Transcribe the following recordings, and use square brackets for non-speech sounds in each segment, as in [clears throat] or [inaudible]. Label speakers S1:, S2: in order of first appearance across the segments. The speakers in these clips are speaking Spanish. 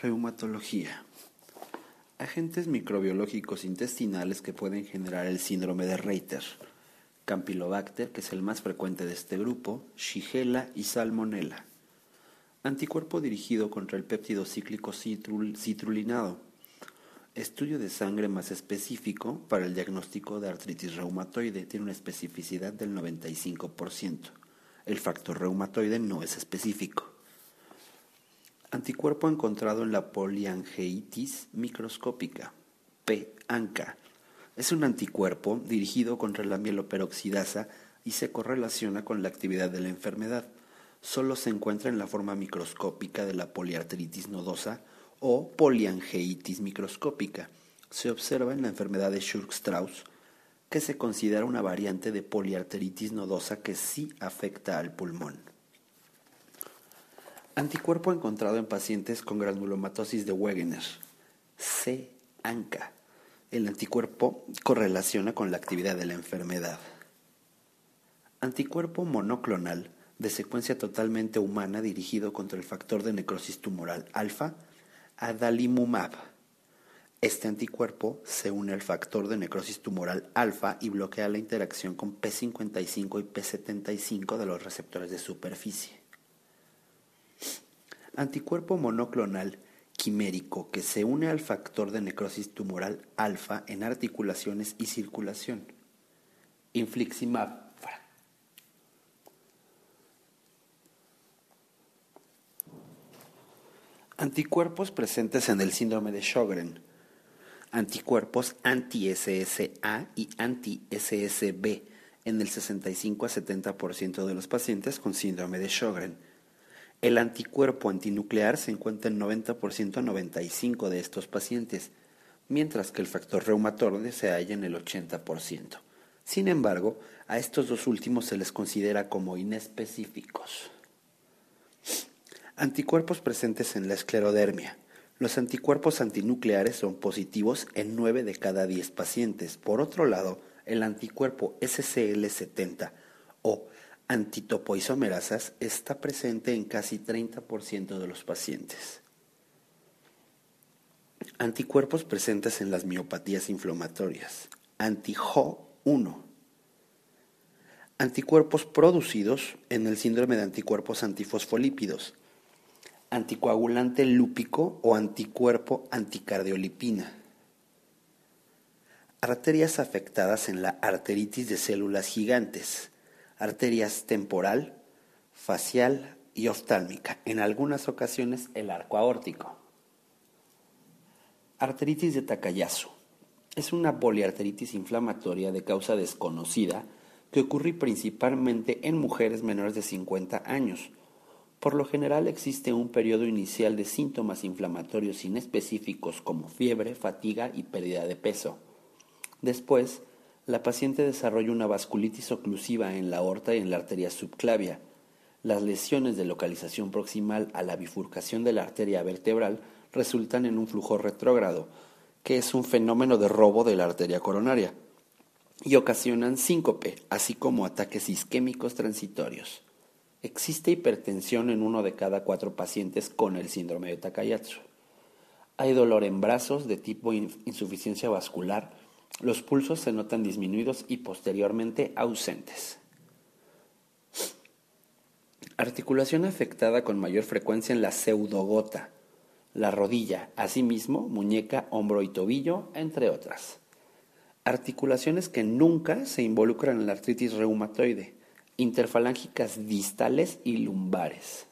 S1: Reumatología. Agentes microbiológicos intestinales que pueden generar el síndrome de Reiter. Campylobacter, que es el más frecuente de este grupo, Shigella y Salmonella. Anticuerpo dirigido contra el péptido cíclico citrulinado. Estudio de sangre más específico para el diagnóstico de artritis reumatoide tiene una especificidad del 95%. El factor reumatoide no es específico. Anticuerpo encontrado en la poliangeitis microscópica, P-ANCA. Es un anticuerpo dirigido contra la mieloperoxidasa y se correlaciona con la actividad de la enfermedad. Solo se encuentra en la forma microscópica de la poliartritis nodosa o poliangeitis microscópica. Se observa en la enfermedad de Schurg-Strauss, que se considera una variante de poliartritis nodosa que sí afecta al pulmón. Anticuerpo encontrado en pacientes con granulomatosis de Wegener. C-ANCA. El anticuerpo correlaciona con la actividad de la enfermedad. Anticuerpo monoclonal de secuencia totalmente humana dirigido contra el factor de necrosis tumoral alfa, adalimumab. Este anticuerpo se une al factor de necrosis tumoral alfa y bloquea la interacción con P55 y P75 de los receptores de superficie anticuerpo monoclonal quimérico que se une al factor de necrosis tumoral alfa en articulaciones y circulación. Infliximab. Anticuerpos presentes en el síndrome de Sjögren. Anticuerpos anti-SSA y anti-SSB en el 65 a 70% de los pacientes con síndrome de Sjögren el anticuerpo antinuclear se encuentra en 90% a 95% de estos pacientes, mientras que el factor reumatoide se halla en el 80%. Sin embargo, a estos dos últimos se les considera como inespecíficos. Anticuerpos presentes en la esclerodermia. Los anticuerpos antinucleares son positivos en 9 de cada 10 pacientes. Por otro lado, el anticuerpo SCL70 o antitopoisomerasas está presente en casi 30% de los pacientes. Anticuerpos presentes en las miopatías inflamatorias. Anti-HO1. Anticuerpos producidos en el síndrome de anticuerpos antifosfolípidos. Anticoagulante lúpico o anticuerpo anticardiolipina. Arterias afectadas en la arteritis de células gigantes arterias temporal, facial y oftálmica, en algunas ocasiones el arco aórtico. Arteritis de Takayasu es una poliarteritis inflamatoria de causa desconocida que ocurre principalmente en mujeres menores de 50 años. Por lo general existe un periodo inicial de síntomas inflamatorios inespecíficos como fiebre, fatiga y pérdida de peso. Después, la paciente desarrolla una vasculitis oclusiva en la aorta y en la arteria subclavia. Las lesiones de localización proximal a la bifurcación de la arteria vertebral resultan en un flujo retrógrado, que es un fenómeno de robo de la arteria coronaria, y ocasionan síncope, así como ataques isquémicos transitorios. Existe hipertensión en uno de cada cuatro pacientes con el síndrome de Takayatsu. Hay dolor en brazos de tipo insuficiencia vascular, los pulsos se notan disminuidos y posteriormente ausentes. Articulación afectada con mayor frecuencia en la pseudogota, la rodilla, asimismo muñeca, hombro y tobillo, entre otras. Articulaciones que nunca se involucran en la artritis reumatoide, interfalángicas distales y lumbares.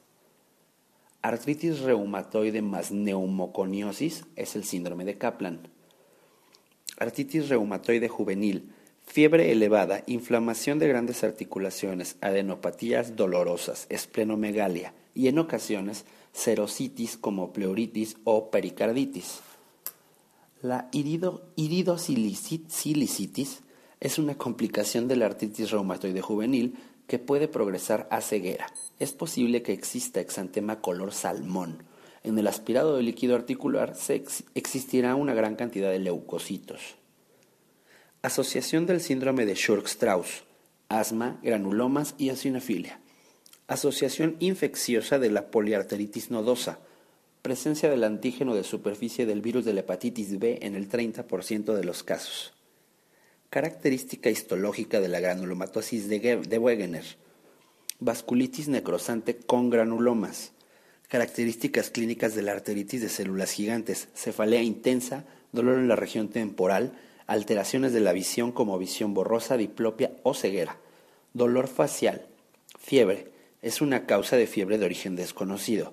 S1: Artritis reumatoide más neumoconiosis es el síndrome de Kaplan artritis reumatoide juvenil, fiebre elevada, inflamación de grandes articulaciones, adenopatías dolorosas, esplenomegalia y en ocasiones serositis como pleuritis o pericarditis. La iridosilicitis es una complicación de la artritis reumatoide juvenil que puede progresar a ceguera. Es posible que exista exantema color salmón, en el aspirado de líquido articular existirá una gran cantidad de leucocitos. Asociación del síndrome de Schurg-Strauss, asma, granulomas y eosinofilia. Asociación infecciosa de la poliarteritis nodosa, Presencia del antígeno de superficie del virus de la hepatitis B en el 30% de los casos. Característica histológica de la granulomatosis de Wegener. Vasculitis necrosante con granulomas. Características clínicas de la arteritis de células gigantes. Cefalea intensa, dolor en la región temporal, alteraciones de la visión como visión borrosa, diplopia o ceguera. Dolor facial. Fiebre. Es una causa de fiebre de origen desconocido.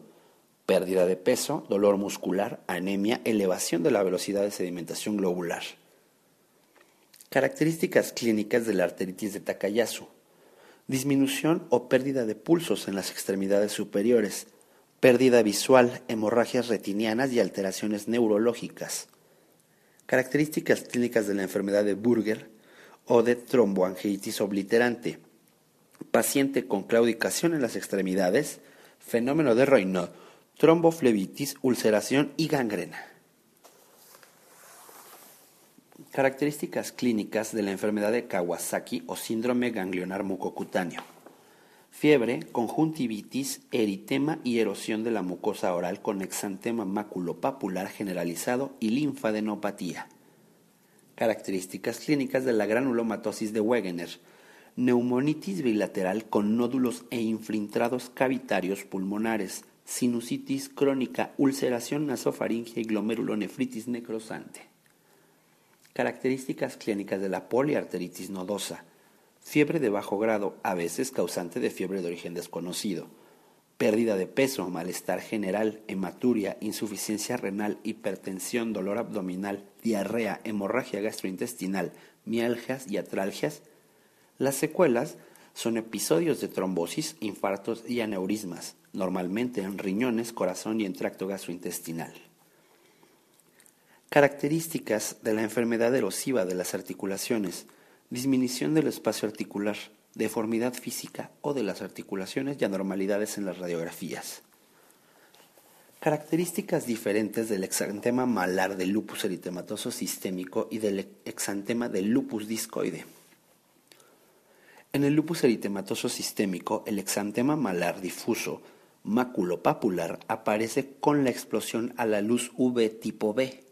S1: Pérdida de peso, dolor muscular, anemia, elevación de la velocidad de sedimentación globular. Características clínicas de la arteritis de Takayasu. Disminución o pérdida de pulsos en las extremidades superiores, pérdida visual, hemorragias retinianas y alteraciones neurológicas. Características clínicas de la enfermedad de Burger o de tromboangiitis obliterante. Paciente con claudicación en las extremidades, fenómeno de Raynaud, tromboflebitis, ulceración y gangrena. Características clínicas de la enfermedad de Kawasaki o síndrome ganglionar mucocutáneo. Fiebre, conjuntivitis, eritema y erosión de la mucosa oral con exantema maculopapular generalizado y linfadenopatía. Características clínicas de la granulomatosis de Wegener. Neumonitis bilateral con nódulos e infiltrados cavitarios pulmonares, sinusitis crónica, ulceración nasofaringe y glomerulonefritis necrosante. Características clínicas de la poliarteritis nodosa. Fiebre de bajo grado, a veces causante de fiebre de origen desconocido. Pérdida de peso, malestar general, hematuria, insuficiencia renal, hipertensión, dolor abdominal, diarrea, hemorragia gastrointestinal, mialgias y atralgias. Las secuelas son episodios de trombosis, infartos y aneurismas, normalmente en riñones, corazón y en tracto gastrointestinal. Características de la enfermedad erosiva de las articulaciones, disminución del espacio articular, deformidad física o de las articulaciones y anormalidades en las radiografías. Características diferentes del exantema malar del lupus eritematoso sistémico y del exantema del lupus discoide. En el lupus eritematoso sistémico, el exantema malar difuso maculopapular aparece con la explosión a la luz UV tipo B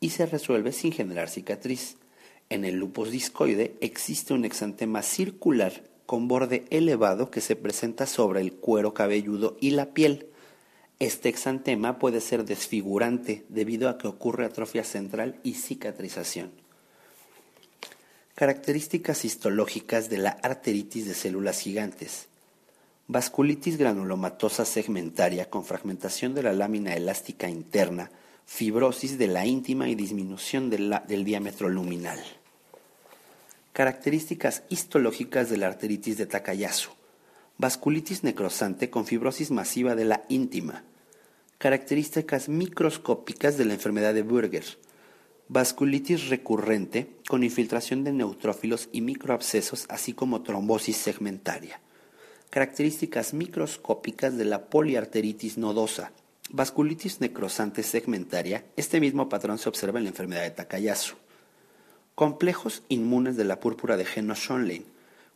S1: y se resuelve sin generar cicatriz. En el lupus discoide existe un exantema circular con borde elevado que se presenta sobre el cuero cabelludo y la piel. Este exantema puede ser desfigurante debido a que ocurre atrofia central y cicatrización. Características histológicas de la arteritis de células gigantes. Vasculitis granulomatosa segmentaria con fragmentación de la lámina elástica interna, fibrosis de la íntima y disminución del diámetro luminal. Características histológicas de la arteritis de Takayasu. Vasculitis necrosante con fibrosis masiva de la íntima. Características microscópicas de la enfermedad de Burger. Vasculitis recurrente con infiltración de neutrófilos y microabscesos, así como trombosis segmentaria. Características microscópicas de la poliarteritis nodosa Vasculitis necrosante segmentaria, este mismo patrón se observa en la enfermedad de Takayasu. Complejos inmunes de la púrpura de Geno-Schönlein,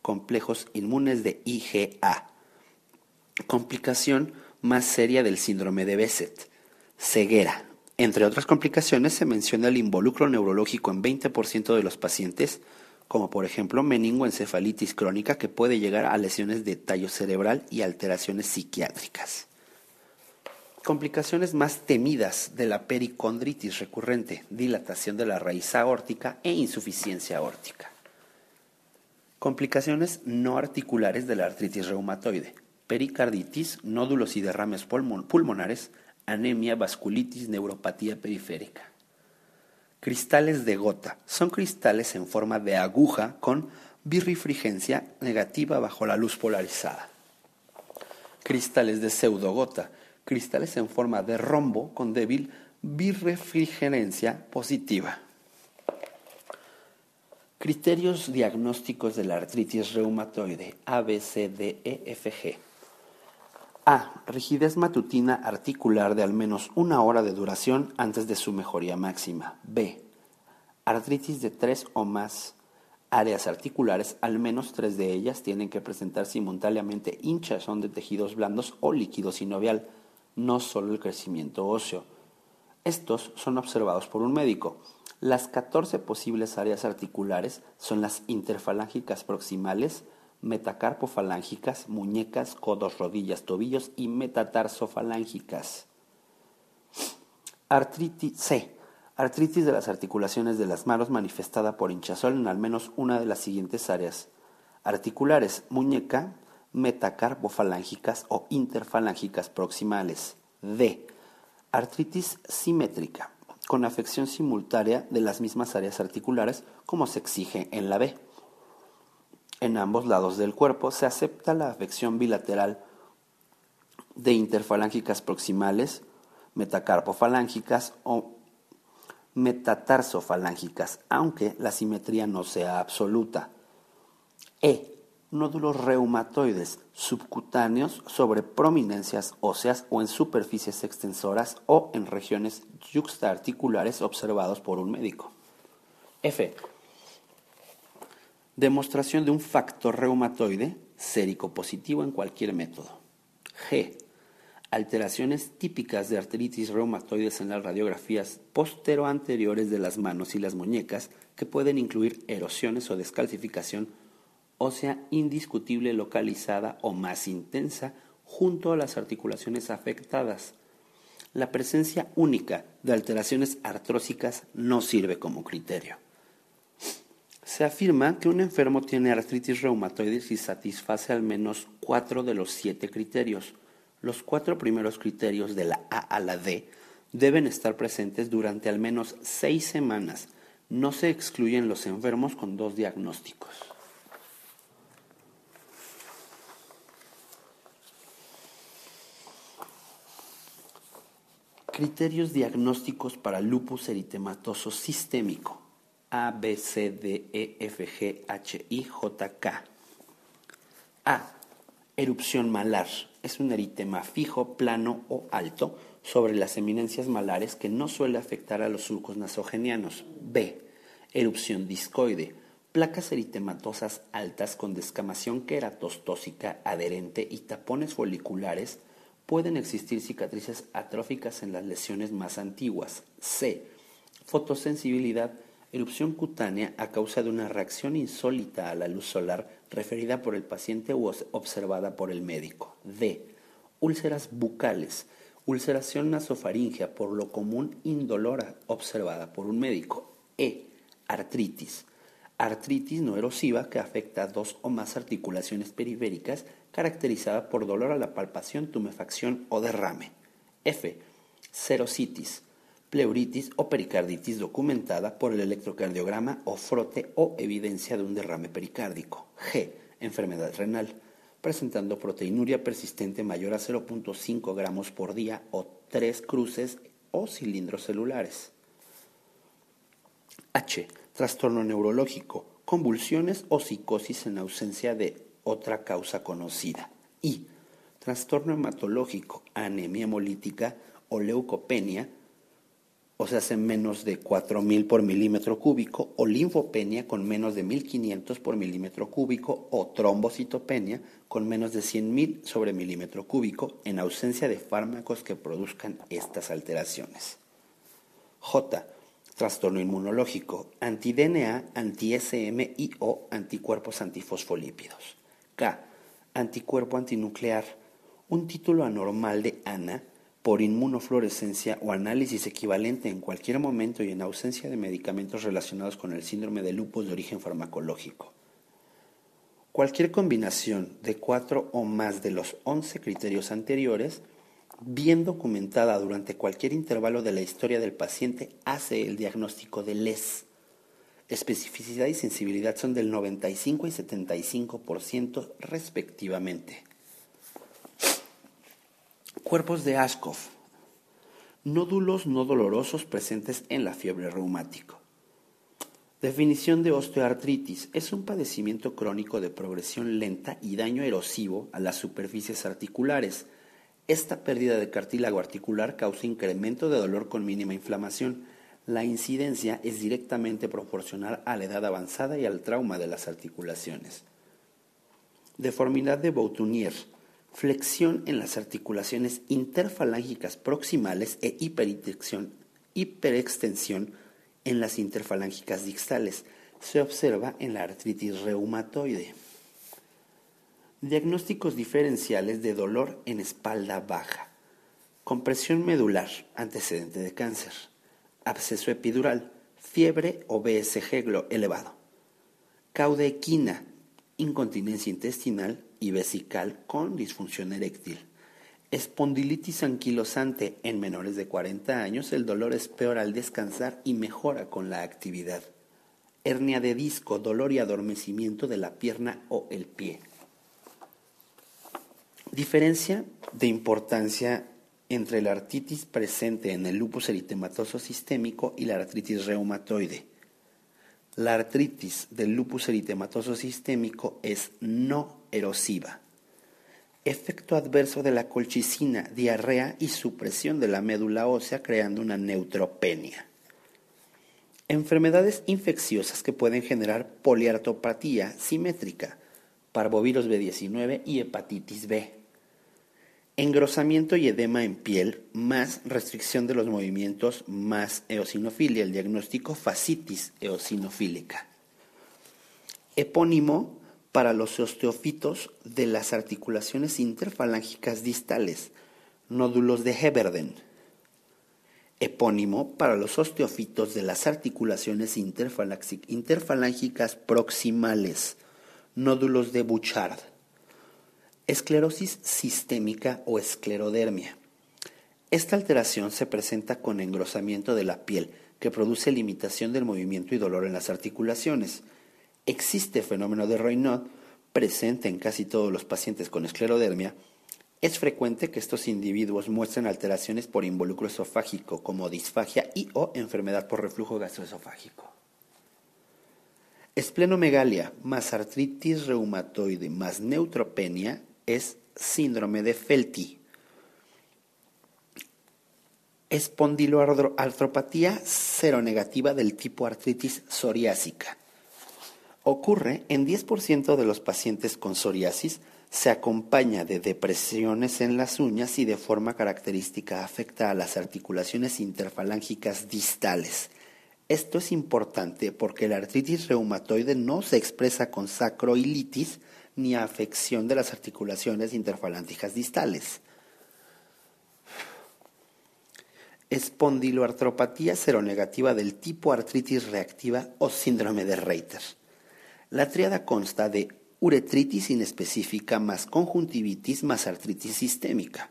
S1: complejos inmunes de IgA. Complicación más seria del síndrome de Besset, ceguera. Entre otras complicaciones se menciona el involucro neurológico en 20% de los pacientes, como por ejemplo meningoencefalitis crónica que puede llegar a lesiones de tallo cerebral y alteraciones psiquiátricas. Complicaciones más temidas de la pericondritis recurrente, dilatación de la raíz aórtica e insuficiencia aórtica. Complicaciones no articulares de la artritis reumatoide, pericarditis, nódulos y derrames pulmonares, anemia, vasculitis, neuropatía periférica. Cristales de gota. Son cristales en forma de aguja con birrifrigencia negativa bajo la luz polarizada. Cristales de pseudogota cristales en forma de rombo con débil birrefrigerencia positiva. Criterios diagnósticos de la artritis reumatoide A, B, C, D, E, F, G. A. Rigidez matutina articular de al menos una hora de duración antes de su mejoría máxima. B. Artritis de tres o más áreas articulares, al menos tres de ellas tienen que presentar simultáneamente hinchazón de tejidos blandos o líquido sinovial no solo el crecimiento óseo. Estos son observados por un médico. Las 14 posibles áreas articulares son las interfalángicas proximales, metacarpofalángicas, muñecas, codos, rodillas, tobillos y metatarsofalancicas. Artritis C. Artritis de las articulaciones de las manos manifestada por hinchazón en al menos una de las siguientes áreas articulares, muñeca, metacarpofalángicas o interfalángicas proximales. D. Artritis simétrica, con afección simultánea de las mismas áreas articulares como se exige en la B. En ambos lados del cuerpo se acepta la afección bilateral de interfalángicas proximales, metacarpofalángicas o metatarsofalancicas, aunque la simetría no sea absoluta. E. Nódulos reumatoides subcutáneos sobre prominencias óseas o en superficies extensoras o en regiones yuxtaarticulares observados por un médico. F. Demostración de un factor reumatoide sérico positivo en cualquier método. G alteraciones típicas de artritis reumatoides en las radiografías postero-anteriores de las manos y las muñecas que pueden incluir erosiones o descalcificación ósea indiscutible localizada o más intensa junto a las articulaciones afectadas. La presencia única de alteraciones artrósicas no sirve como criterio. Se afirma que un enfermo tiene artritis reumatoide si satisface al menos cuatro de los siete criterios, los cuatro primeros criterios de la A a la D deben estar presentes durante al menos seis semanas. No se excluyen los enfermos con dos diagnósticos. Criterios diagnósticos para lupus eritematoso sistémico. A, B, C, D, E, F, G, H, I, J, K. A. Erupción malar es un eritema fijo, plano o alto sobre las eminencias malares que no suele afectar a los surcos nasogenianos. B. Erupción discoide. Placas eritematosas altas con descamación queratostósica adherente y tapones foliculares. Pueden existir cicatrices atróficas en las lesiones más antiguas. C. Fotosensibilidad erupción cutánea a causa de una reacción insólita a la luz solar referida por el paciente o observada por el médico. D. Úlceras bucales, ulceración nasofaringea por lo común indolora observada por un médico. E. Artritis, artritis no erosiva que afecta a dos o más articulaciones periféricas caracterizada por dolor a la palpación, tumefacción o derrame. F. Serositis, pleuritis o pericarditis documentada por el electrocardiograma o frote o evidencia de un derrame pericárdico. G. Enfermedad renal, presentando proteinuria persistente mayor a 0.5 gramos por día o tres cruces o cilindros celulares. H. Trastorno neurológico, convulsiones o psicosis en ausencia de otra causa conocida. I. Trastorno hematológico, anemia hemolítica o leucopenia o sea, hace menos de 4.000 por milímetro cúbico, o linfopenia con menos de 1.500 por milímetro cúbico, o trombocitopenia con menos de 100.000 sobre milímetro cúbico, en ausencia de fármacos que produzcan estas alteraciones. J. Trastorno inmunológico, anti-DNA, anti-SM y o anticuerpos antifosfolípidos. Anticuerpo antinuclear, un título anormal de ANA por inmunofluorescencia o análisis equivalente en cualquier momento y en ausencia de medicamentos relacionados con el síndrome de lupus de origen farmacológico. Cualquier combinación de cuatro o más de los once criterios anteriores, bien documentada durante cualquier intervalo de la historia del paciente, hace el diagnóstico de LES. Especificidad y sensibilidad son del 95 y 75% respectivamente. Cuerpos de Ashkoff. Nódulos no dolorosos presentes en la fiebre reumática. Definición de osteoartritis. Es un padecimiento crónico de progresión lenta y daño erosivo a las superficies articulares. Esta pérdida de cartílago articular causa incremento de dolor con mínima inflamación. La incidencia es directamente proporcional a la edad avanzada y al trauma de las articulaciones. Deformidad de Boutonier flexión en las articulaciones interfalángicas proximales e hiperextensión, hiperextensión en las interfalángicas distales. Se observa en la artritis reumatoide. Diagnósticos diferenciales de dolor en espalda baja. Compresión medular, antecedente de cáncer. Absceso epidural, fiebre o BSG elevado. Caudequina, incontinencia intestinal y vesical con disfunción eréctil. Espondilitis anquilosante en menores de 40 años, el dolor es peor al descansar y mejora con la actividad. Hernia de disco, dolor y adormecimiento de la pierna o el pie. Diferencia de importancia entre la artritis presente en el lupus eritematoso sistémico y la artritis reumatoide. La artritis del lupus eritematoso sistémico es no erosiva. Efecto adverso de la colchicina, diarrea y supresión de la médula ósea creando una neutropenia. Enfermedades infecciosas que pueden generar poliartopatía simétrica, parvovirus B19 y hepatitis B engrosamiento y edema en piel, más restricción de los movimientos, más eosinofilia, el diagnóstico fascitis eosinofílica. Epónimo para los osteofitos de las articulaciones interfalángicas distales, nódulos de Heberden. Epónimo para los osteofitos de las articulaciones interfalángicas proximales, nódulos de Bouchard Esclerosis sistémica o esclerodermia. Esta alteración se presenta con engrosamiento de la piel, que produce limitación del movimiento y dolor en las articulaciones. Existe fenómeno de Raynaud presente en casi todos los pacientes con esclerodermia. Es frecuente que estos individuos muestren alteraciones por involucro esofágico, como disfagia y o enfermedad por reflujo gastroesofágico. Esplenomegalia más artritis reumatoide más neutropenia es síndrome de Felty. Espondiloartropatía seronegativa del tipo artritis psoriásica. Ocurre en 10% de los pacientes con psoriasis, se acompaña de depresiones en las uñas y de forma característica afecta a las articulaciones interfalángicas distales. Esto es importante porque la artritis reumatoide no se expresa con sacroilitis, ni afección de las articulaciones interfalánticas distales. Espondiloartropatía seronegativa del tipo artritis reactiva o síndrome de Reiter. La triada consta de uretritis inespecífica más conjuntivitis más artritis sistémica.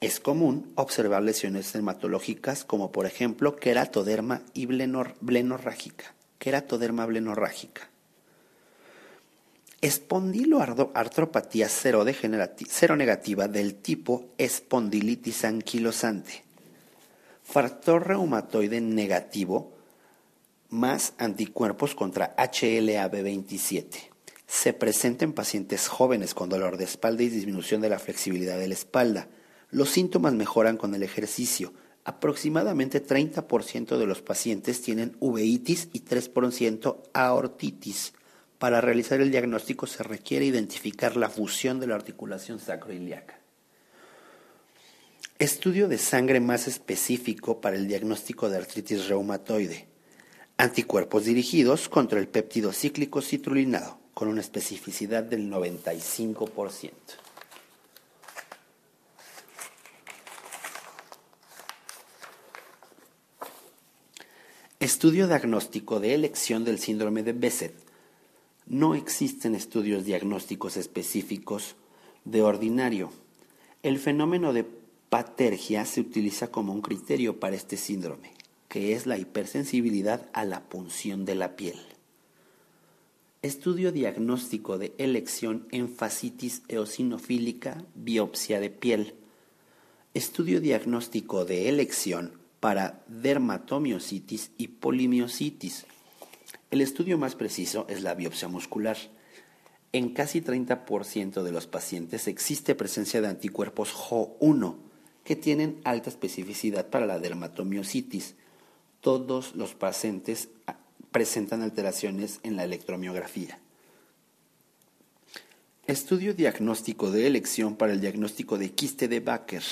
S1: Es común observar lesiones dermatológicas como por ejemplo queratoderma y blenorrágica. Queratoderma blenorrágica. Espondiloartropatía seronegativa del tipo espondilitis anquilosante. Factor reumatoide negativo más anticuerpos contra HLA-B27. Se presenta en pacientes jóvenes con dolor de espalda y disminución de la flexibilidad de la espalda. Los síntomas mejoran con el ejercicio. Aproximadamente 30% de los pacientes tienen uveitis y 3% aortitis. Para realizar el diagnóstico se requiere identificar la fusión de la articulación sacroiliaca. Estudio de sangre más específico para el diagnóstico de artritis reumatoide. Anticuerpos dirigidos contra el péptido cíclico citrulinado, con una especificidad del 95%. Estudio diagnóstico de elección del síndrome de Besset no existen estudios diagnósticos específicos de ordinario. El fenómeno de patergia se utiliza como un criterio para este síndrome, que es la hipersensibilidad a la punción de la piel. Estudio diagnóstico de elección en fascitis eosinofílica, biopsia de piel. Estudio diagnóstico de elección para dermatomiositis y polimiositis, el estudio más preciso es la biopsia muscular. En casi 30% de los pacientes existe presencia de anticuerpos Jo1 que tienen alta especificidad para la dermatomiositis. Todos los pacientes presentan alteraciones en la electromiografía. Estudio diagnóstico de elección para el diagnóstico de quiste de Baker.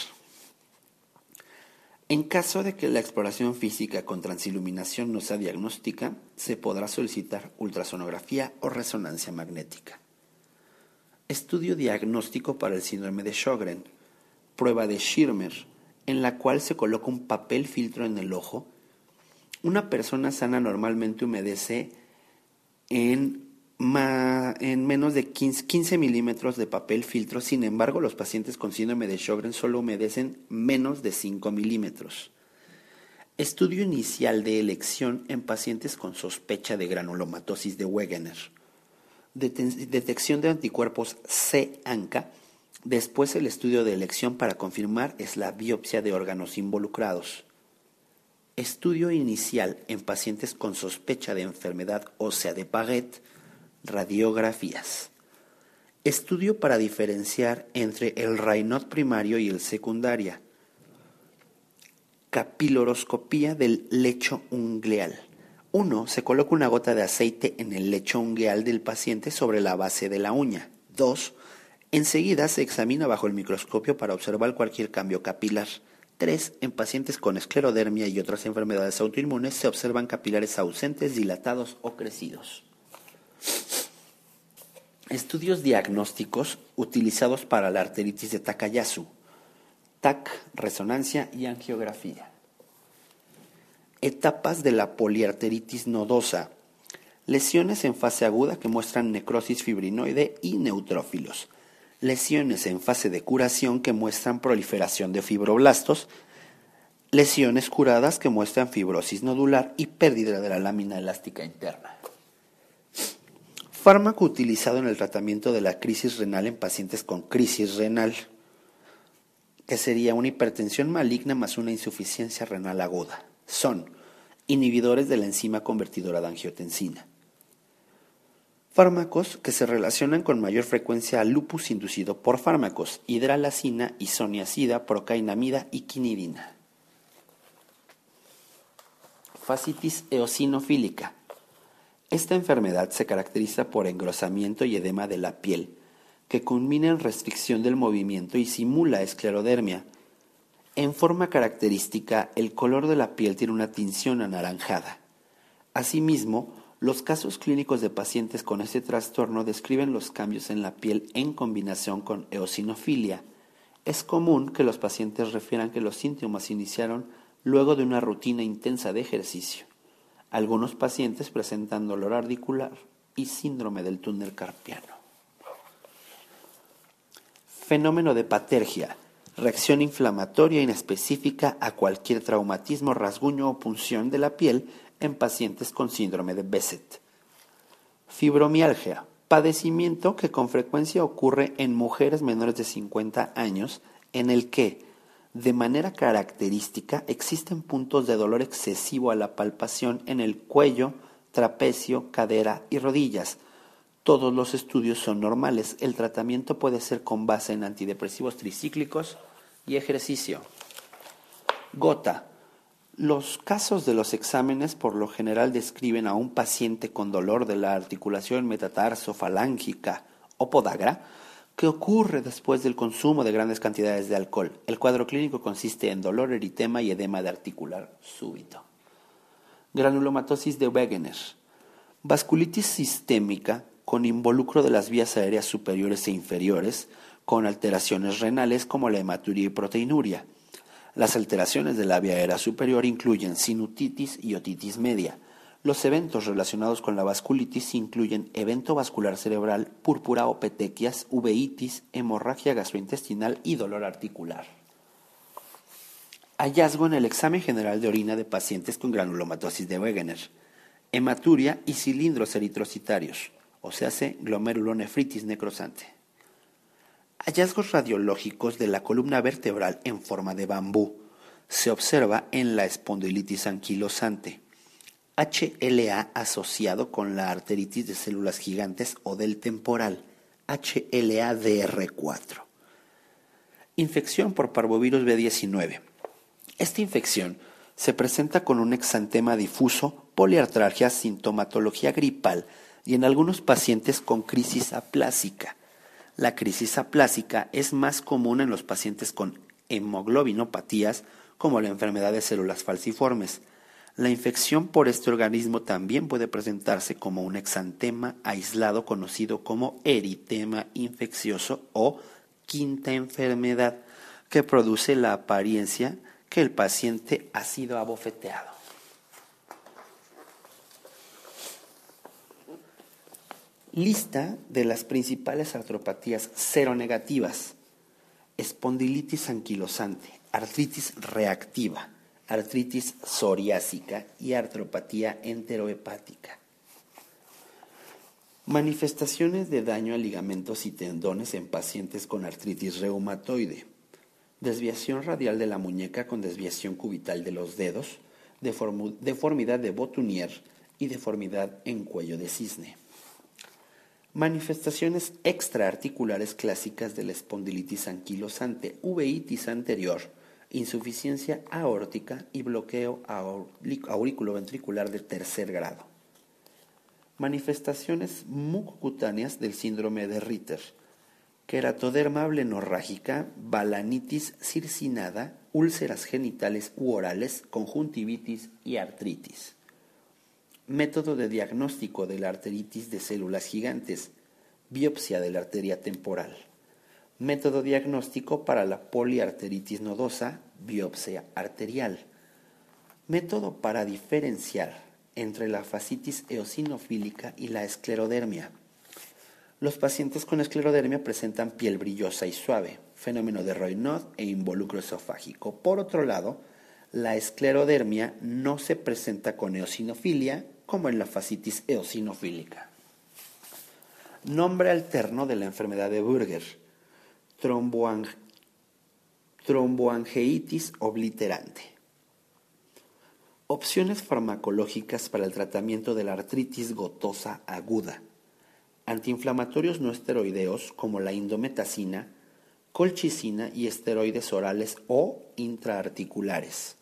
S1: En caso de que la exploración física con transiluminación no sea diagnóstica, se podrá solicitar ultrasonografía o resonancia magnética. Estudio diagnóstico para el síndrome de Sjögren. Prueba de Schirmer, en la cual se coloca un papel filtro en el ojo. Una persona sana normalmente humedece en en menos de 15, milímetros de papel filtro. Sin embargo, los pacientes con síndrome de Sjögren solo humedecen menos de 5 milímetros. Estudio inicial de elección en pacientes con sospecha de granulomatosis de Wegener. detección de anticuerpos C-ANCA. Después el estudio de elección para confirmar es la biopsia de órganos involucrados. Estudio inicial en pacientes con sospecha de enfermedad ósea de Paget radiografías. Estudio para diferenciar entre el Raynaud primario y el secundaria. Capiloroscopía del lecho ungleal. 1. Se coloca una gota de aceite en el lecho ungleal del paciente sobre la base de la uña. 2. Enseguida se examina bajo el microscopio para observar cualquier cambio capilar. 3. En pacientes con esclerodermia y otras enfermedades autoinmunes se observan capilares ausentes, dilatados o crecidos. Estudios diagnósticos utilizados para la arteritis de Takayasu. TAC, resonancia y angiografía. Etapas de la poliarteritis nodosa. Lesiones en fase aguda que muestran necrosis fibrinoide y neutrófilos. Lesiones en fase de curación que muestran proliferación de fibroblastos. Lesiones curadas que muestran fibrosis nodular y pérdida de la lámina elástica interna. Fármaco utilizado en el tratamiento de la crisis renal en pacientes con crisis renal, que sería una hipertensión maligna más una insuficiencia renal aguda. Son inhibidores de la enzima convertidora de angiotensina. Fármacos que se relacionan con mayor frecuencia al lupus inducido por fármacos, hidralacina, isoniazida, procainamida y quinidina. Fascitis eosinofílica esta enfermedad se caracteriza por engrosamiento y edema de la piel, que culmina en restricción del movimiento y simula esclerodermia. En forma característica, el color de la piel tiene una tinción anaranjada. Asimismo, los casos clínicos de pacientes con este trastorno describen los cambios en la piel en combinación con eosinofilia. Es común que los pacientes refieran que los síntomas iniciaron luego de una rutina intensa de ejercicio. Algunos pacientes presentan dolor articular y síndrome del túnel carpiano. Fenómeno de patergia, reacción inflamatoria inespecífica a cualquier traumatismo, rasguño o punción de la piel en pacientes con síndrome de Besset. Fibromialgia, padecimiento que con frecuencia ocurre en mujeres menores de 50 años en el que de manera característica, existen puntos de dolor excesivo a la palpación en el cuello, trapecio, cadera y rodillas. Todos los estudios son normales. El tratamiento puede ser con base en antidepresivos tricíclicos y ejercicio. Gota. Los casos de los exámenes por lo general describen a un paciente con dolor de la articulación metatarso-falángica o podagra ¿Qué ocurre después del consumo de grandes cantidades de alcohol? El cuadro clínico consiste en dolor, eritema y edema de articular súbito. Granulomatosis de Wegener. Vasculitis sistémica con involucro de las vías aéreas superiores e inferiores, con alteraciones renales como la hematuria y proteinuria. Las alteraciones de la vía aérea superior incluyen sinusitis y otitis media, los eventos relacionados con la vasculitis incluyen evento vascular cerebral, púrpura o petequias, uveitis, hemorragia gastrointestinal y dolor articular. Hallazgo en el examen general de orina de pacientes con granulomatosis de Wegener, hematuria y cilindros eritrocitarios, o sea, glomerulonefritis necrosante. Hallazgos radiológicos de la columna vertebral en forma de bambú. Se observa en la espondilitis anquilosante HLA asociado con la arteritis de células gigantes o del temporal, HLA-DR4. Infección por parvovirus B19. Esta infección se presenta con un exantema difuso, poliartralgia, sintomatología gripal y en algunos pacientes con crisis aplásica. La crisis aplásica es más común en los pacientes con hemoglobinopatías como la enfermedad de células falciformes. La infección por este organismo también puede presentarse como un exantema aislado conocido como eritema infeccioso o quinta enfermedad que produce la apariencia que el paciente ha sido abofeteado. Lista de las principales artropatías seronegativas. Espondilitis anquilosante, artritis reactiva, artritis psoriásica y artropatía enterohepática. Manifestaciones de daño a ligamentos y tendones en pacientes con artritis reumatoide. Desviación radial de la muñeca con desviación cubital de los dedos, deformidad de Botunier y deformidad en cuello de cisne. Manifestaciones extraarticulares clásicas de la espondilitis anquilosante, uveitis anterior, insuficiencia aórtica y bloqueo auriculoventricular de tercer grado. Manifestaciones mucocutáneas del síndrome de Ritter, queratoderma blenorrágica, balanitis circinada, úlceras genitales u orales, conjuntivitis y artritis. Método de diagnóstico de la arteritis de células gigantes. Biopsia de la arteria temporal. Método diagnóstico para la poliarteritis nodosa. Biopsia arterial. Método para diferenciar entre la fascitis eosinofílica y la esclerodermia. Los pacientes con esclerodermia presentan piel brillosa y suave, fenómeno de Raynaud e involucro esofágico. Por otro lado, la esclerodermia no se presenta con eosinofilia como en la fascitis eosinofílica. Nombre alterno de la enfermedad de Burger, tromboangeitis obliterante. Opciones farmacológicas para el tratamiento de la artritis gotosa aguda. Antiinflamatorios no esteroideos como la indometacina, colchicina y esteroides orales o intraarticulares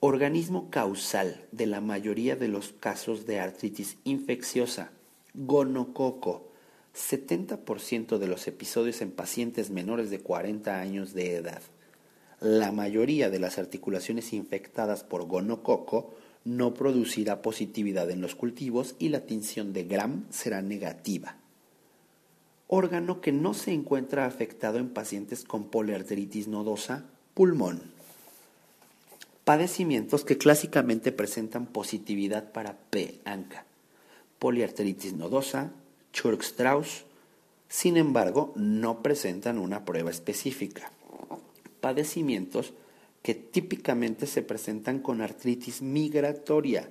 S1: organismo causal de la mayoría de los casos de artritis infecciosa, gonococo, 70% de los episodios en pacientes menores de 40 años de edad. La mayoría de las articulaciones infectadas por gonococo no producirá positividad en los cultivos y la tinción de Gram será negativa. Órgano que no se encuentra afectado en pacientes con poliarteritis nodosa, pulmón padecimientos que clásicamente presentan positividad para P-ANCA, poliarteritis nodosa, Churg-Strauss, sin embargo, no presentan una prueba específica. Padecimientos que típicamente se presentan con artritis migratoria,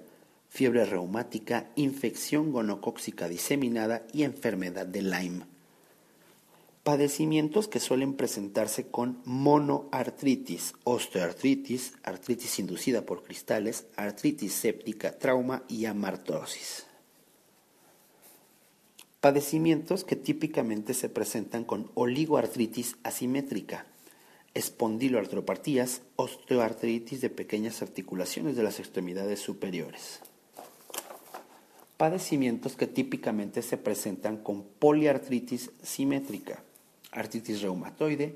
S1: fiebre reumática, infección gonocóxica diseminada y enfermedad de Lyme padecimientos que suelen presentarse con monoartritis, osteoartritis, artritis inducida por cristales, artritis séptica, trauma y amartrosis. Padecimientos que típicamente se presentan con oligoartritis asimétrica, espondiloartropatías, osteoartritis de pequeñas articulaciones de las extremidades superiores. Padecimientos que típicamente se presentan con poliartritis simétrica, artritis reumatoide,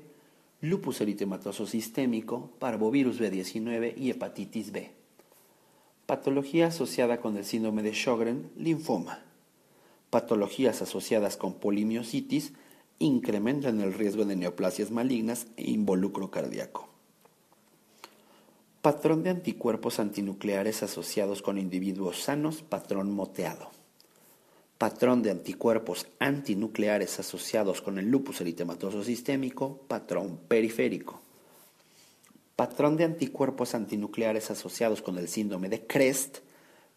S1: lupus eritematoso sistémico, parvovirus B19 y hepatitis B. Patología asociada con el síndrome de Sjögren, linfoma. Patologías asociadas con polimiositis incrementan el riesgo de neoplasias malignas e involucro cardíaco. Patrón de anticuerpos antinucleares asociados con individuos sanos, patrón moteado patrón de anticuerpos antinucleares asociados con el lupus eritematoso sistémico, patrón periférico. Patrón de anticuerpos antinucleares asociados con el síndrome de CREST,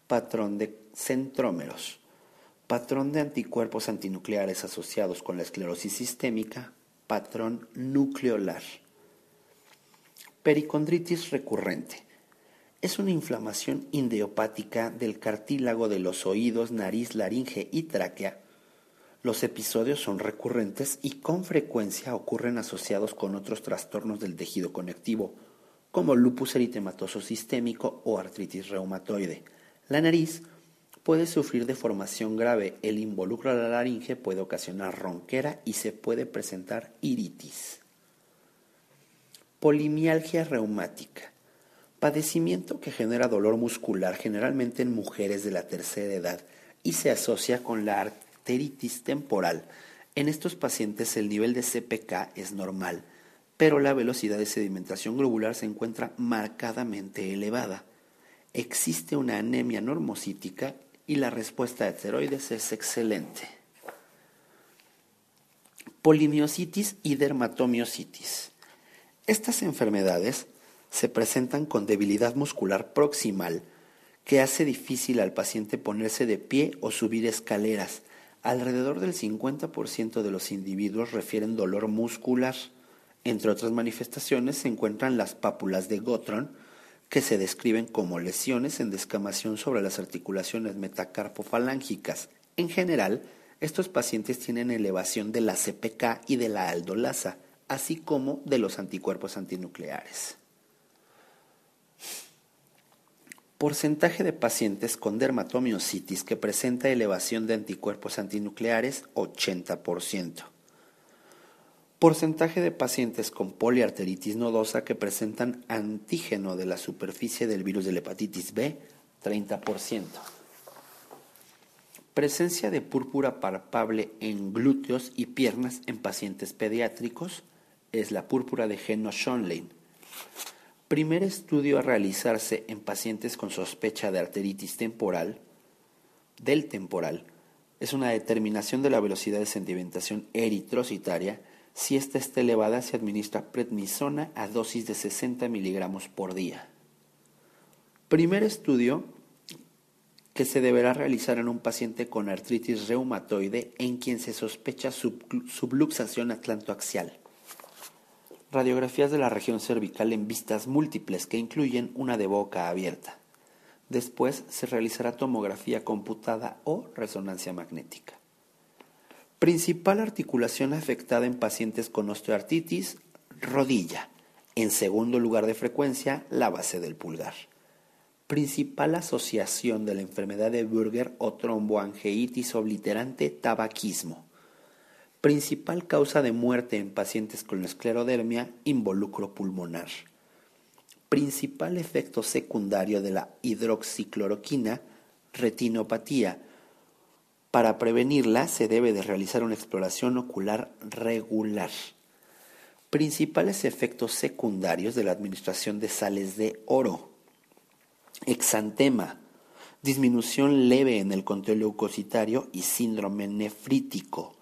S1: patrón de centrómeros. Patrón de anticuerpos antinucleares asociados con la esclerosis sistémica, patrón nucleolar. Pericondritis recurrente es una inflamación idiopática del cartílago de los oídos, nariz, laringe y tráquea. Los episodios son recurrentes y con frecuencia ocurren asociados con otros trastornos del tejido conectivo, como lupus eritematoso sistémico o artritis reumatoide. La nariz puede sufrir deformación grave. El involucro de la laringe puede ocasionar ronquera y se puede presentar iritis. Polimialgia reumática. Padecimiento que genera dolor muscular generalmente en mujeres de la tercera edad y se asocia con la arteritis temporal. En estos pacientes el nivel de CPK es normal, pero la velocidad de sedimentación globular se encuentra marcadamente elevada. Existe una anemia normocítica y la respuesta de esteroides es excelente. Polimiositis y dermatomiositis. Estas enfermedades se presentan con debilidad muscular proximal que hace difícil al paciente ponerse de pie o subir escaleras. Alrededor del 50% de los individuos refieren dolor muscular. Entre otras manifestaciones se encuentran las pápulas de Gotron, que se describen como lesiones en descamación sobre las articulaciones metacarpofalángicas. En general, estos pacientes tienen elevación de la CPK y de la aldolasa, así como de los anticuerpos antinucleares. Porcentaje de pacientes con dermatomiositis que presenta elevación de anticuerpos antinucleares 80%. Porcentaje de pacientes con poliarteritis nodosa que presentan antígeno de la superficie del virus de la hepatitis B, 30%. Presencia de púrpura palpable en glúteos y piernas en pacientes pediátricos es la púrpura de Geno Schonlein. Primer estudio a realizarse en pacientes con sospecha de arteritis temporal, del temporal, es una determinación de la velocidad de sedimentación eritrocitaria si esta está elevada, se administra prednisona a dosis de 60 miligramos por día. Primer estudio que se deberá realizar en un paciente con artritis reumatoide en quien se sospecha subluxación atlantoaxial. Radiografías de la región cervical en vistas múltiples que incluyen una de boca abierta. Después se realizará tomografía computada o resonancia magnética. Principal articulación afectada en pacientes con osteoartritis, rodilla. En segundo lugar de frecuencia, la base del pulgar. Principal asociación de la enfermedad de Burger o tromboangeitis obliterante, tabaquismo. Principal causa de muerte en pacientes con esclerodermia, involucro pulmonar. Principal efecto secundario de la hidroxicloroquina, retinopatía para prevenirla se debe de realizar una exploración ocular regular. Principales efectos secundarios de la administración de sales de oro. Exantema, disminución leve en el control leucocitario y síndrome nefrítico.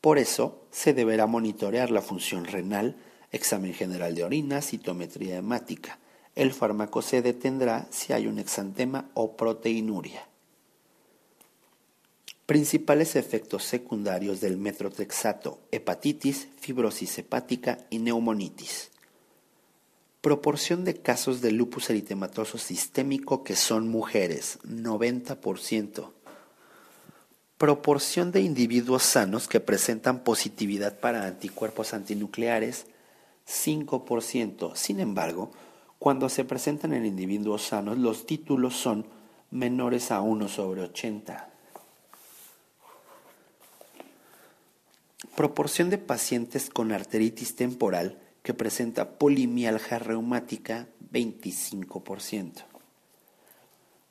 S1: Por eso se deberá monitorear la función renal, examen general de orina, citometría hemática. El fármaco se detendrá si hay un exantema o proteinuria. Principales efectos secundarios del metrotexato, hepatitis, fibrosis hepática y neumonitis. Proporción de casos de lupus eritematoso sistémico que son mujeres, 90%. Proporción de individuos sanos que presentan positividad para anticuerpos antinucleares, 5%. Sin embargo, cuando se presentan en individuos sanos, los títulos son menores a 1 sobre 80. Proporción de pacientes con arteritis temporal que presenta polimialgia reumática 25%.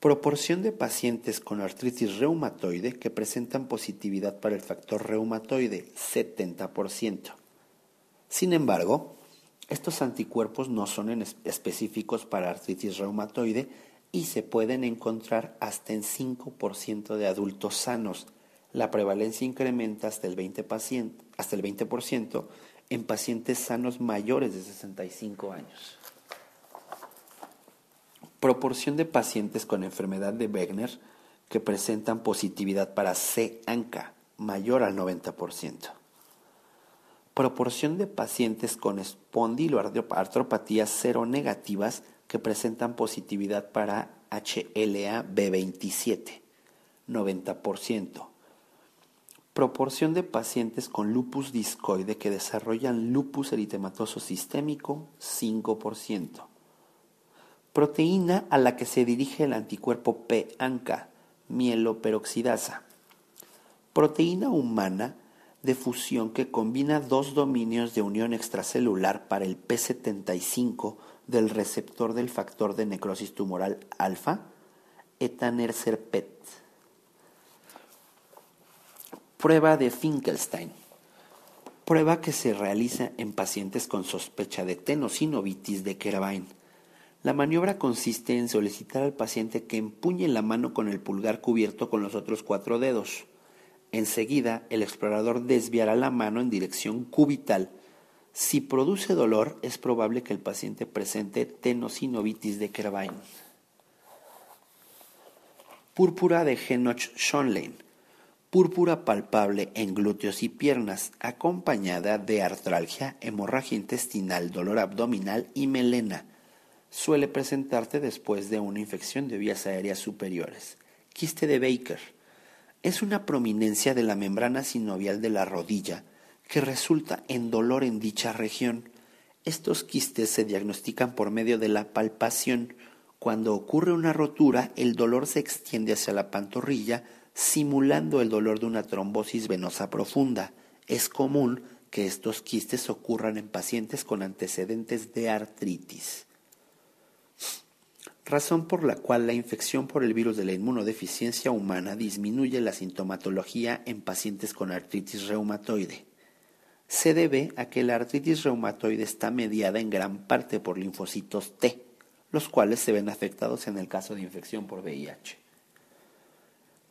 S1: Proporción de pacientes con artritis reumatoide que presentan positividad para el factor reumatoide 70%. Sin embargo, estos anticuerpos no son específicos para artritis reumatoide y se pueden encontrar hasta en 5% de adultos sanos la prevalencia incrementa hasta el 20%, hasta el 20 en pacientes sanos mayores de 65 años. Proporción de pacientes con enfermedad de Wegener que presentan positividad para C-ANCA mayor al 90%. Proporción de pacientes con espondiloartropatías seronegativas que presentan positividad para HLA-B27, 90%. Proporción de pacientes con lupus discoide que desarrollan lupus eritematoso sistémico, 5%. Proteína a la que se dirige el anticuerpo P-ANCA, mieloperoxidasa, proteína humana de fusión que combina dos dominios de unión extracelular para el P75 del receptor del factor de necrosis tumoral alfa, etanercerpet. Prueba de Finkelstein. Prueba que se realiza en pacientes con sospecha de tenosinovitis de Kervain. La maniobra consiste en solicitar al paciente que empuñe la mano con el pulgar cubierto con los otros cuatro dedos. Enseguida, el explorador desviará la mano en dirección cubital. Si produce dolor, es probable que el paciente presente tenosinovitis de Kervain. Púrpura de Henoch-Schönlein. Púrpura palpable en glúteos y piernas, acompañada de artralgia, hemorragia intestinal, dolor abdominal y melena. Suele presentarte después de una infección de vías aéreas superiores. Quiste de Baker. Es una prominencia de la membrana sinovial de la rodilla que resulta en dolor en dicha región. Estos quistes se diagnostican por medio de la palpación, cuando ocurre una rotura, el dolor se extiende hacia la pantorrilla, simulando el dolor de una trombosis venosa profunda. Es común que estos quistes ocurran en pacientes con antecedentes de artritis. Razón por la cual la infección por el virus de la inmunodeficiencia humana disminuye la sintomatología en pacientes con artritis reumatoide. Se debe a que la artritis reumatoide está mediada en gran parte por linfocitos T, los cuales se ven afectados en el caso de infección por VIH.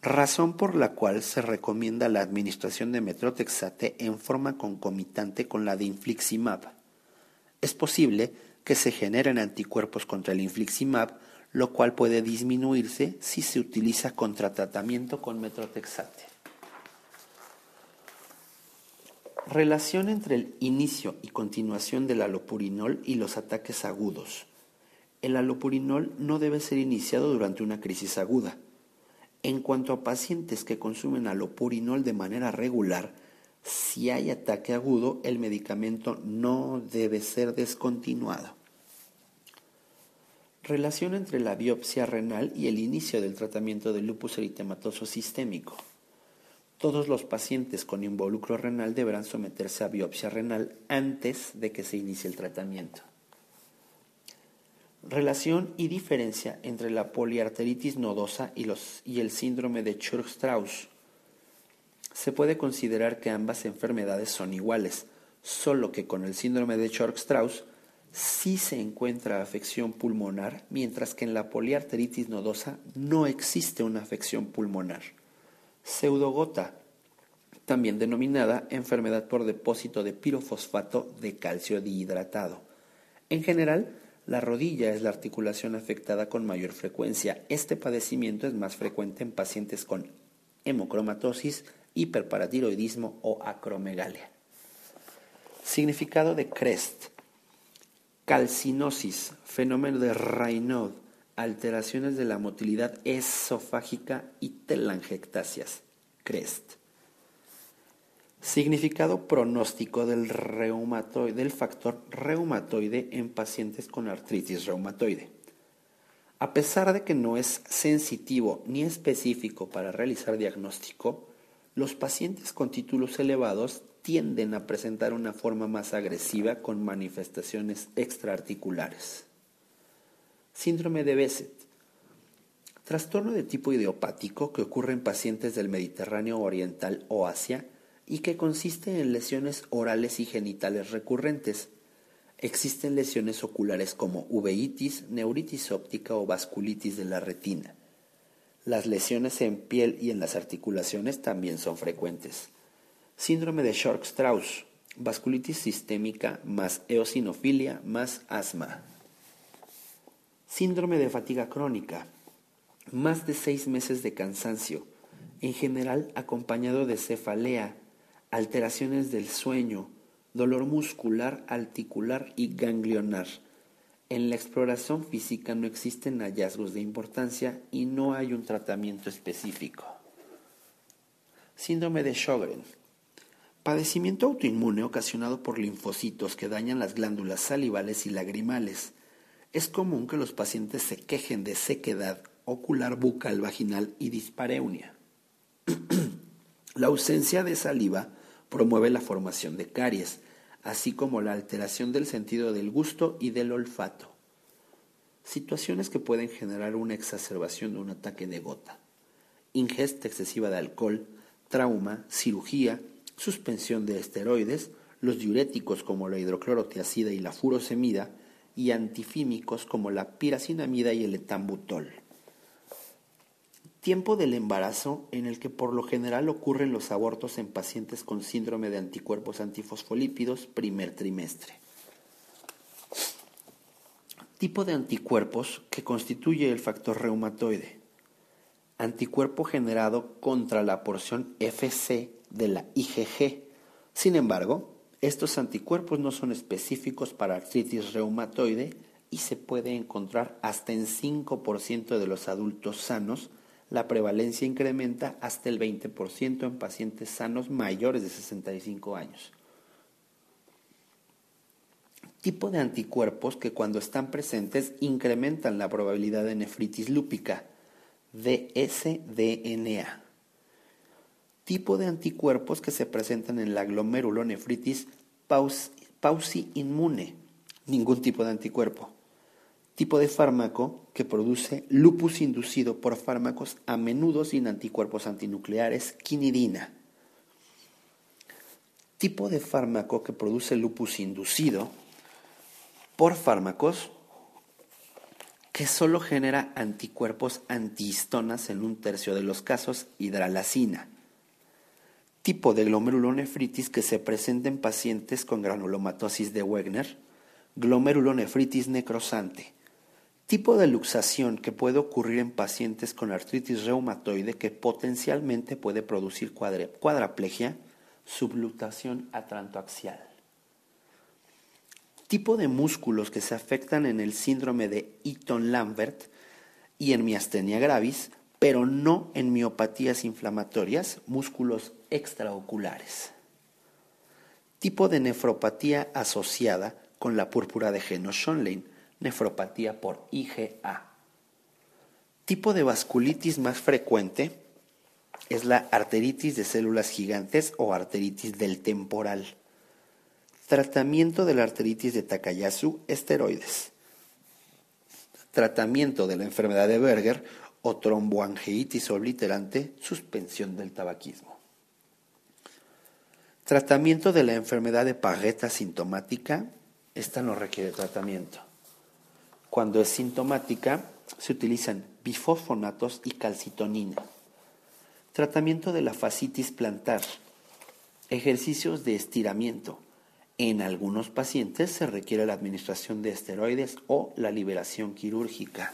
S1: Razón por la cual se recomienda la administración de metrotexate en forma concomitante con la de infliximab. Es posible que se generen anticuerpos contra el infliximab, lo cual puede disminuirse si se utiliza contra tratamiento con metrotexate. Relación entre el inicio y continuación del alopurinol y los ataques agudos el alopurinol no debe ser iniciado durante una crisis aguda. En cuanto a pacientes que consumen alopurinol de manera regular, si hay ataque agudo, el medicamento no debe ser descontinuado. Relación entre la biopsia renal y el inicio del tratamiento del lupus eritematoso sistémico. Todos los pacientes con involucro renal deberán someterse a biopsia renal antes de que se inicie el tratamiento. Relación y diferencia entre la poliarteritis nodosa y, el síndrome de Church-Strauss. Se puede considerar que ambas enfermedades son iguales, solo que con el síndrome de Church-Strauss sí se encuentra afección pulmonar, mientras que en la poliarteritis nodosa no existe una afección pulmonar. Pseudogota, también denominada enfermedad por depósito de pirofosfato de calcio dihidratado. En general, la rodilla es la articulación afectada con mayor frecuencia. Este padecimiento es más frecuente en pacientes con hemocromatosis, hiperparatiroidismo o acromegalia. Significado de CREST. Calcinosis, fenómeno de Raynaud, alteraciones de la motilidad esofágica y telangiectasias. CREST. Significado pronóstico del, del factor reumatoide en pacientes con artritis reumatoide. A pesar de que no es sensitivo ni específico para realizar diagnóstico, los pacientes con títulos elevados tienden a presentar una forma más agresiva con manifestaciones extraarticulares. Síndrome de Besset. Trastorno de tipo idiopático que ocurre en pacientes del Mediterráneo Oriental o Asia y que consiste en lesiones orales y genitales recurrentes. Existen lesiones oculares como uveitis, neuritis óptica o vasculitis de la retina. Las lesiones en piel y en las articulaciones también son frecuentes. Síndrome de Shork-Strauss, vasculitis sistémica más eosinofilia más asma. Síndrome de fatiga crónica, más de seis meses de cansancio, en general acompañado de cefalea, alteraciones del sueño, dolor muscular, articular y ganglionar. En la exploración física no existen hallazgos de importancia y no hay un tratamiento específico. Síndrome de Sjögren. Padecimiento autoinmune ocasionado por linfocitos que dañan las glándulas salivales y lagrimales. Es común que los pacientes se quejen de sequedad ocular bucal vaginal y dispareunia. [clears throat] la ausencia de saliva promueve la formación de caries, así como la alteración del sentido del gusto y del olfato. Situaciones que pueden generar una exacerbación de un ataque de gota. Ingesta excesiva de alcohol, trauma, cirugía, suspensión de esteroides, los diuréticos como la hidroclorotiazida y la furosemida, y antifímicos como la piracinamida y el etambutol. Tiempo del embarazo en el que por lo general ocurren los abortos en pacientes con síndrome de anticuerpos antifosfolípidos primer trimestre. Tipo de anticuerpos que constituye el factor reumatoide. Anticuerpo generado contra la porción FC de la IgG. Sin embargo, estos anticuerpos no son específicos para artritis reumatoide y se puede encontrar hasta en 5% de los adultos sanos. La prevalencia incrementa hasta el 20% en pacientes sanos mayores de 65 años. Tipo de anticuerpos que cuando están presentes incrementan la probabilidad de nefritis lúpica, DSDNA tipo de anticuerpos que se presentan en la glomerulonefritis pausi inmune, ningún tipo de anticuerpo. Tipo de fármaco que produce lupus inducido por fármacos a menudo sin anticuerpos antinucleares, quinidina. Tipo de fármaco que produce lupus inducido por fármacos que solo genera anticuerpos antihistonas en un tercio de los casos, hidralacina tipo de glomerulonefritis que se presenta en pacientes con granulomatosis de Wegener, glomerulonefritis necrosante, tipo de luxación que puede ocurrir en pacientes con artritis reumatoide que potencialmente puede producir cuadraplegia, sublutación atrantoaxial. Tipo de músculos que se afectan en el síndrome de Eaton-Lambert y en miastenia gravis, pero no en miopatías inflamatorias, músculos extraoculares. Tipo de nefropatía asociada con la púrpura de geno Schonlein, nefropatía por IgA. Tipo de vasculitis más frecuente es la arteritis de células gigantes o arteritis del temporal. Tratamiento de la arteritis de Takayasu, esteroides. Tratamiento de la enfermedad de Berger o tromboangeitis obliterante, suspensión del tabaquismo. Tratamiento de la enfermedad de Paget sintomática, esta no requiere tratamiento. Cuando es sintomática, se utilizan bifosfonatos y calcitonina. Tratamiento de la fascitis plantar. Ejercicios de estiramiento. En algunos pacientes se requiere la administración de esteroides o la liberación quirúrgica.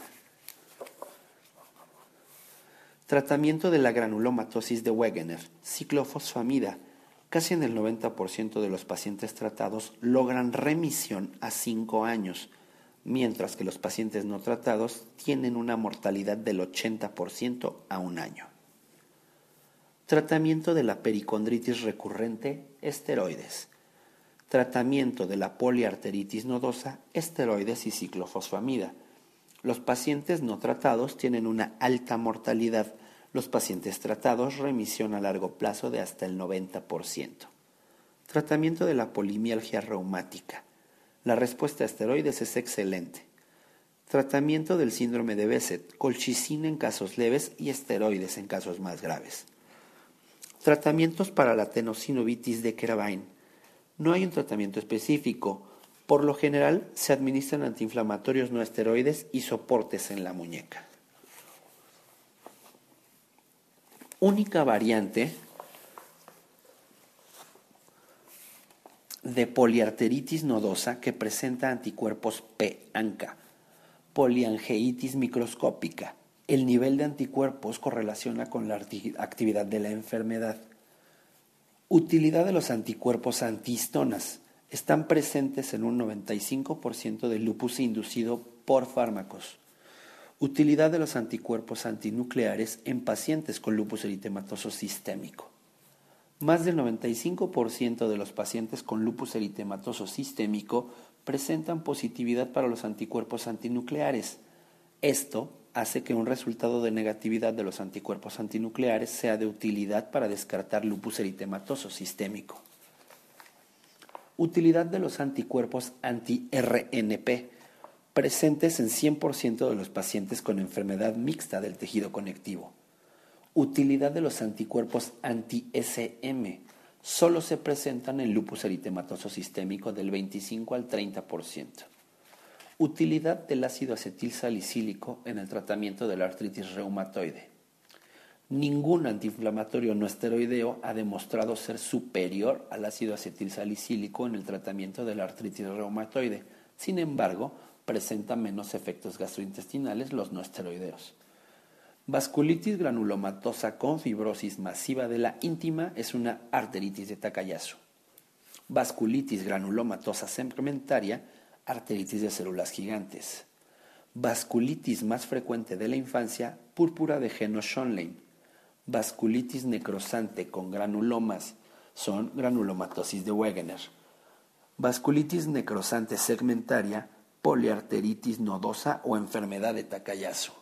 S1: Tratamiento de la granulomatosis de Wegener, ciclofosfamida. Casi en el 90% de los pacientes tratados logran remisión a 5 años, mientras que los pacientes no tratados tienen una mortalidad del 80% a un año. Tratamiento de la pericondritis recurrente, esteroides. Tratamiento de la poliarteritis nodosa, esteroides y ciclofosfamida. Los pacientes no tratados tienen una alta mortalidad los pacientes tratados remisión a largo plazo de hasta el 90%. Tratamiento de la polimialgia reumática. La respuesta a esteroides es excelente. Tratamiento del síndrome de Besset, colchicina en casos leves y esteroides en casos más graves. Tratamientos para la tenosinovitis de Keravain. No hay un tratamiento específico. Por lo general se administran antiinflamatorios no esteroides y soportes en la muñeca. única variante de poliarteritis nodosa que presenta anticuerpos P-ANCA, poliangeitis microscópica. El nivel de anticuerpos correlaciona con la actividad de la enfermedad. Utilidad de los anticuerpos antihistonas. Están presentes en un 95% del lupus inducido por fármacos. Utilidad de los anticuerpos antinucleares en pacientes con lupus eritematoso sistémico. Más del 95% de los pacientes con lupus eritematoso sistémico presentan positividad para los anticuerpos antinucleares. Esto hace que un resultado de negatividad de los anticuerpos antinucleares sea de utilidad para descartar lupus eritematoso sistémico. Utilidad de los anticuerpos anti-RNP presentes en 100% de los pacientes con enfermedad mixta del tejido conectivo. Utilidad de los anticuerpos anti-SM solo se presentan en lupus eritematoso sistémico del 25 al 30%. Utilidad del ácido acetil salicílico en el tratamiento de la artritis reumatoide. Ningún antiinflamatorio no esteroideo ha demostrado ser superior al ácido acetil salicílico en el tratamiento de la artritis reumatoide. Sin embargo, presenta menos efectos gastrointestinales los no esteroideos. Vasculitis granulomatosa con fibrosis masiva de la íntima es una arteritis de Takayasu. Vasculitis granulomatosa segmentaria, arteritis de células gigantes. Vasculitis más frecuente de la infancia, púrpura de Geno Schonlein. Vasculitis necrosante con granulomas son granulomatosis de Wegener. Vasculitis necrosante segmentaria, poliarteritis nodosa o enfermedad de Takayasu.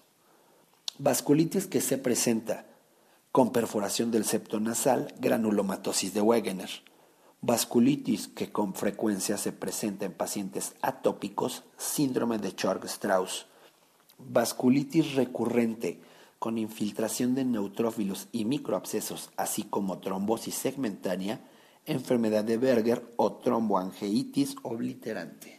S1: Vasculitis que se presenta con perforación del septo nasal, granulomatosis de Wegener. Vasculitis que con frecuencia se presenta en pacientes atópicos, síndrome de Chorg-Strauss. Vasculitis recurrente con infiltración de neutrófilos y microabscesos, así como trombosis segmentaria, enfermedad de Berger o tromboangeitis obliterante.